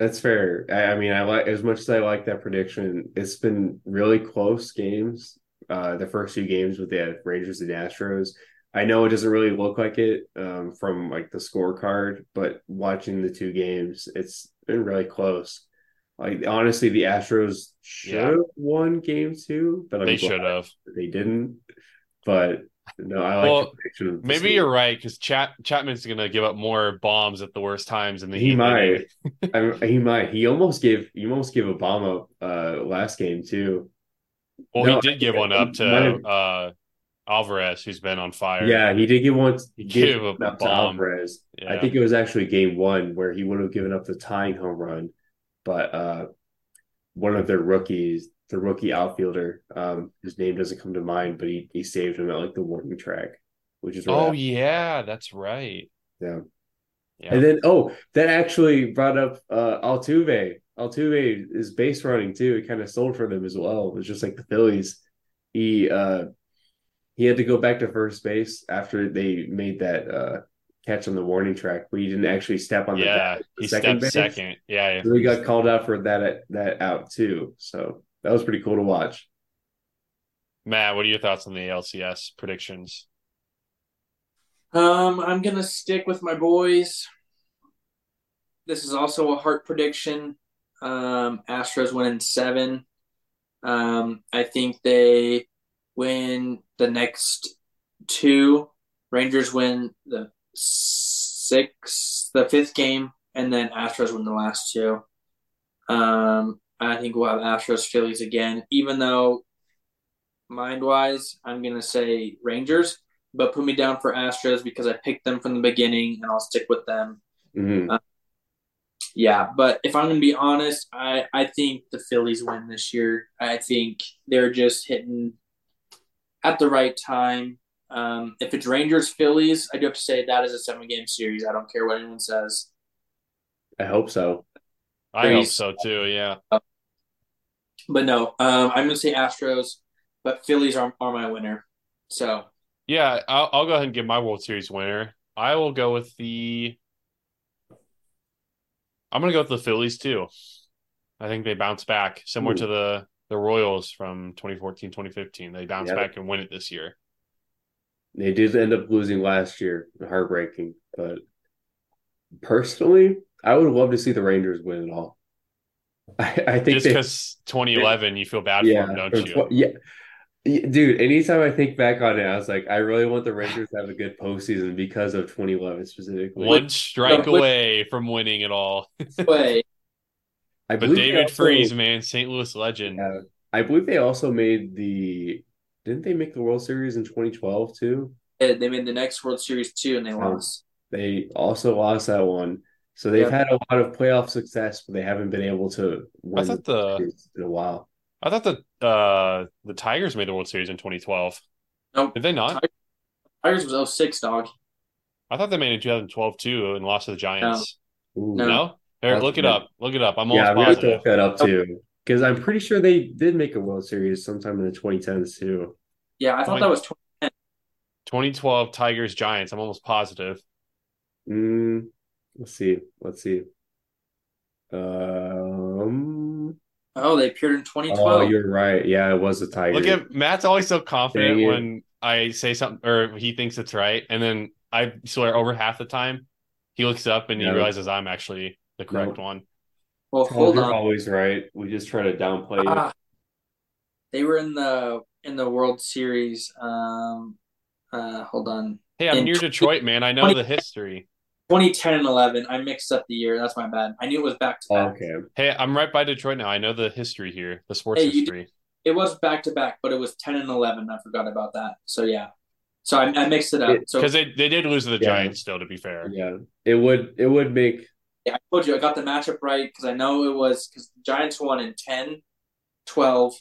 That's fair. I, I mean, I like as much as I like that prediction. It's been really close games. Uh, the first few games with the Rangers and Astros. I know it doesn't really look like it um, from like the scorecard, but watching the two games, it's been really close. Like honestly, the Astros should Yeah. have won game two, but I'm They should have. they didn't. But no, I like Well, the of the Maybe sweep. you're right because Chat Chapman's going to give up more bombs at the worst times, and He might. I, he might. He almost gave. He almost gave a bomb up uh, last game too. Well, No, he did give one up to have- uh, Alvarez, who's been on fire. Yeah, he did give one. He give gave one up to bomb. Alvarez. Yeah. I think it was actually game one where he would have given up the tying home run, but uh, one of their rookies, the rookie outfielder, um, his name doesn't come to mind, but he he saved him at like the warning track, which is Oh yeah, that's right. yeah. Yeah. And then oh, that actually brought up uh, Altuve. Altuve is base running too. It kind of sold for them as well. It was just like the Phillies. He uh he had to go back to first base after they made that uh catch on the warning track, but he didn't actually step on the yeah, bat, the he second stepped base. second. Yeah, So he got called out for that that out too. So that was pretty cool to watch. Matt, what are your thoughts on the ALCS predictions? Um, I'm gonna stick with my boys. This is also a heart prediction. Um, Astros win in seven. Um, I think they win the next two. Rangers win the sixth, the fifth game, and then Astros win the last two. Um, I think we'll have Astros Phillies again, even though mind wise, I'm gonna say Rangers, but put me down for Astros because I picked them from the beginning and I'll stick with them. Mhm. Uh, Yeah, but if I'm gonna be honest, I I think the Phillies win this year. I think they're just hitting at the right time. Um, if it's Rangers Phillies, I do have to say that is a seven game series. I don't care what anyone says. I hope so. I hope so too. Yeah. But no, um, I'm gonna say Astros, but Phillies are, are my winner. So Yeah, I'll, I'll go ahead and give my World Series winner. I will go with the. I'm gonna go with the Phillies too. I think they bounce back, similar Ooh. to the the Royals from 2014, 2015. They bounce Yeah. back and win it this year. They did end up losing last year, heartbreaking. But personally, I would love to see the Rangers win it all. I, I think Just because 2011, you feel bad yeah, for them, don't you? yeah, Yeah, dude. Anytime I think back on it, I was like, I really want the Rangers to have a good postseason because of 2011 specifically. One strike But- away from winning it all. wait, I But believe David also- Freese, man, St. Louis legend. Yeah, I believe they also made the. Didn't they make the World Series in 2012 too? they they made the next World Series too, and they lost. They also lost that one. So they've Yeah. had a lot of playoff success, but they haven't been able to win thought the- series in a while. I thought the uh the Tigers made the World Series in 2012. Nope. Did they not? Tigers was 06, dog. I thought they made it in 2012 too and lost to the Giants. Ooh. No. No? Here, look it up. Look it up. I'm Yeah, almost I'm gonna have to positive. look that up too. Because I'm pretty sure they did make a World Series sometime in the 2010s too. Yeah, I thought Wait. that was 20. 2012 Tigers Giants. I'm almost positive. Mm, let's see. Let's see. Um. Oh, they appeared in 2012. Oh, 2012. you're right. Yeah, it was the Tigers. Look at Matt's always so confident Dang it. when I say something or he thinks it's right, and then I swear over half the time he looks up and he No. realizes I'm actually the correct No. one. well, Charles, hold you're on. always right. We just try to downplay it. Ah, they were in the in the World Series. Um, uh, hold on. Hey, I'm In near 20 Detroit, man. I know the history. 2010 and 11. I mixed up the year. That's my bad. I knew it was back to back. Okay. Hey, I'm right by Detroit now. I know the history here, the sports Hey, you history. It was back to back, but it was 10 and 11. I forgot about that. So yeah. So I, I mixed it up. It- so Because they, they did lose to the Yeah. Giants still, to be fair. Yeah. It would it would make yeah, I told you I got the matchup right because I know it was because the Giants won in 10, 12,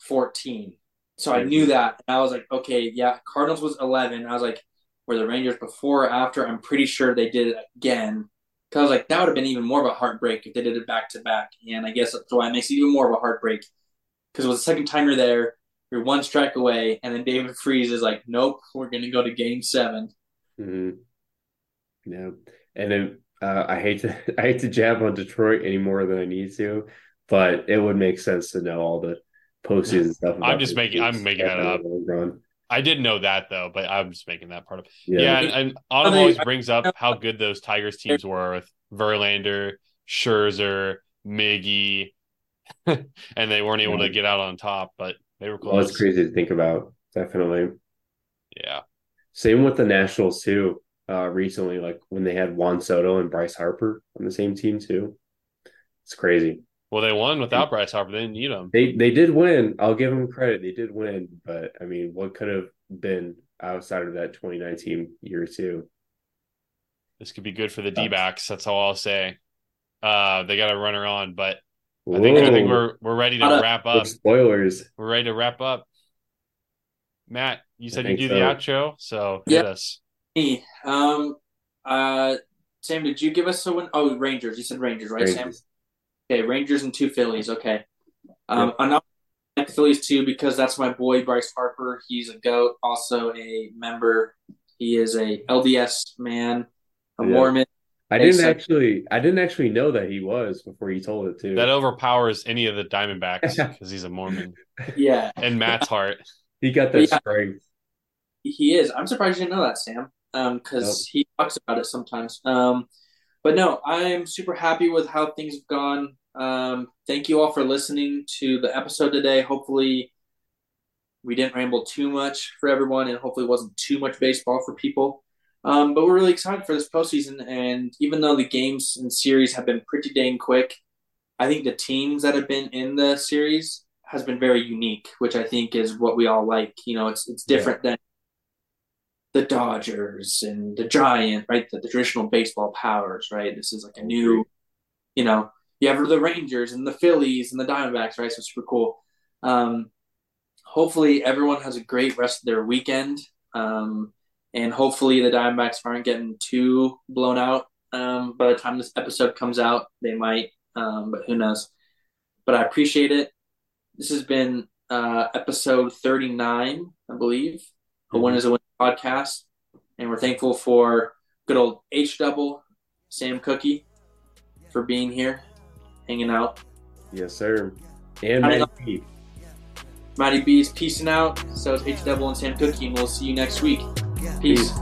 14. So I knew that. And I was like, okay, yeah, Cardinals was 11. I was like, were the Rangers before or after? I'm pretty sure they did it again. Because I was like, that would have been even more of a heartbreak if they did it back to back. And I guess that's why it makes it even more of a heartbreak. Because it was the second time you're there, you're one strike away, and then David Freese is like, nope, we're going to go to game seven. mhm. Yeah. And then uh, I hate to I hate to jab on Detroit any more than I need to, but it would make sense to know all the postseason stuff. about just the making- I'm making that up. the run. I did know that, though, but I'm just making that part of Yeah. Yeah, and, and Autumn always brings up how good those Tigers teams were with Verlander, Scherzer, Miggy, and they weren't able Yeah. to get out on top, but they were Well, it's crazy to think about. Definitely. Yeah. Same with the Nationals too. Uh, recently, like when they had Juan Soto and Bryce Harper on the same team too. It's crazy. Well, they won without Bryce Harper. They didn't need him. They they did win. I'll give them credit. They did win, but I mean, what could have been outside of that 2019 year too? This could be good for the D backs. That's all I'll say. Uh, they got a runner on, but I think I think we're we're ready to Hold up. wrap up. spoilers. We're ready to wrap up. Matt, you said you do so. the outro, so hit us. Me, um, uh, Sam, did you give us a win? Oh, Rangers. You said Rangers, right, Sam? Okay, Rangers and two Phillies. Okay. Um, I'm not like the Phillies too because that's my boy Bryce Harper. He's a goat, also a member. He is a LDS man, a Yeah. Mormon. I didn't sense. actually I didn't actually know that he was before you told it to. That overpowers any of the Diamondbacks because he's a Mormon. Yeah, And Matt's heart. he got that Yeah. strength. he is. I'm surprised you didn't know that, Sam. Um, because he talks about it sometimes. Um, but no, I'm super happy with how things have gone. Um, thank you all for listening to the episode today. Hopefully, we didn't ramble too much for everyone, and hopefully, it wasn't too much baseball for people. Um, but we're really excited for this postseason, and even though the games and series have been pretty dang quick, I think the teams that have been in the series has been very unique, which I think is what we all like. You know, it's it's different yeah. than the Dodgers and the Giant, right? The, the, traditional baseball powers, right? This is like a new, you know, you have the Rangers and the Phillies and the Diamondbacks, right? So super cool. Um, hopefully, everyone has a great rest of their weekend. Um, and hopefully, the Diamondbacks aren't getting too blown out um, by the time this episode comes out. They might, um, but who knows? But I appreciate it. This has been uh, episode 39, I believe. A win is a win podcast, and we're thankful for good old H double Sam Cookie for being here, hanging out. Yes, sir. And Matty B. Matty B is peacing out. So it's H double and Sam Cookie, and we'll see you next week. Peace. Peace.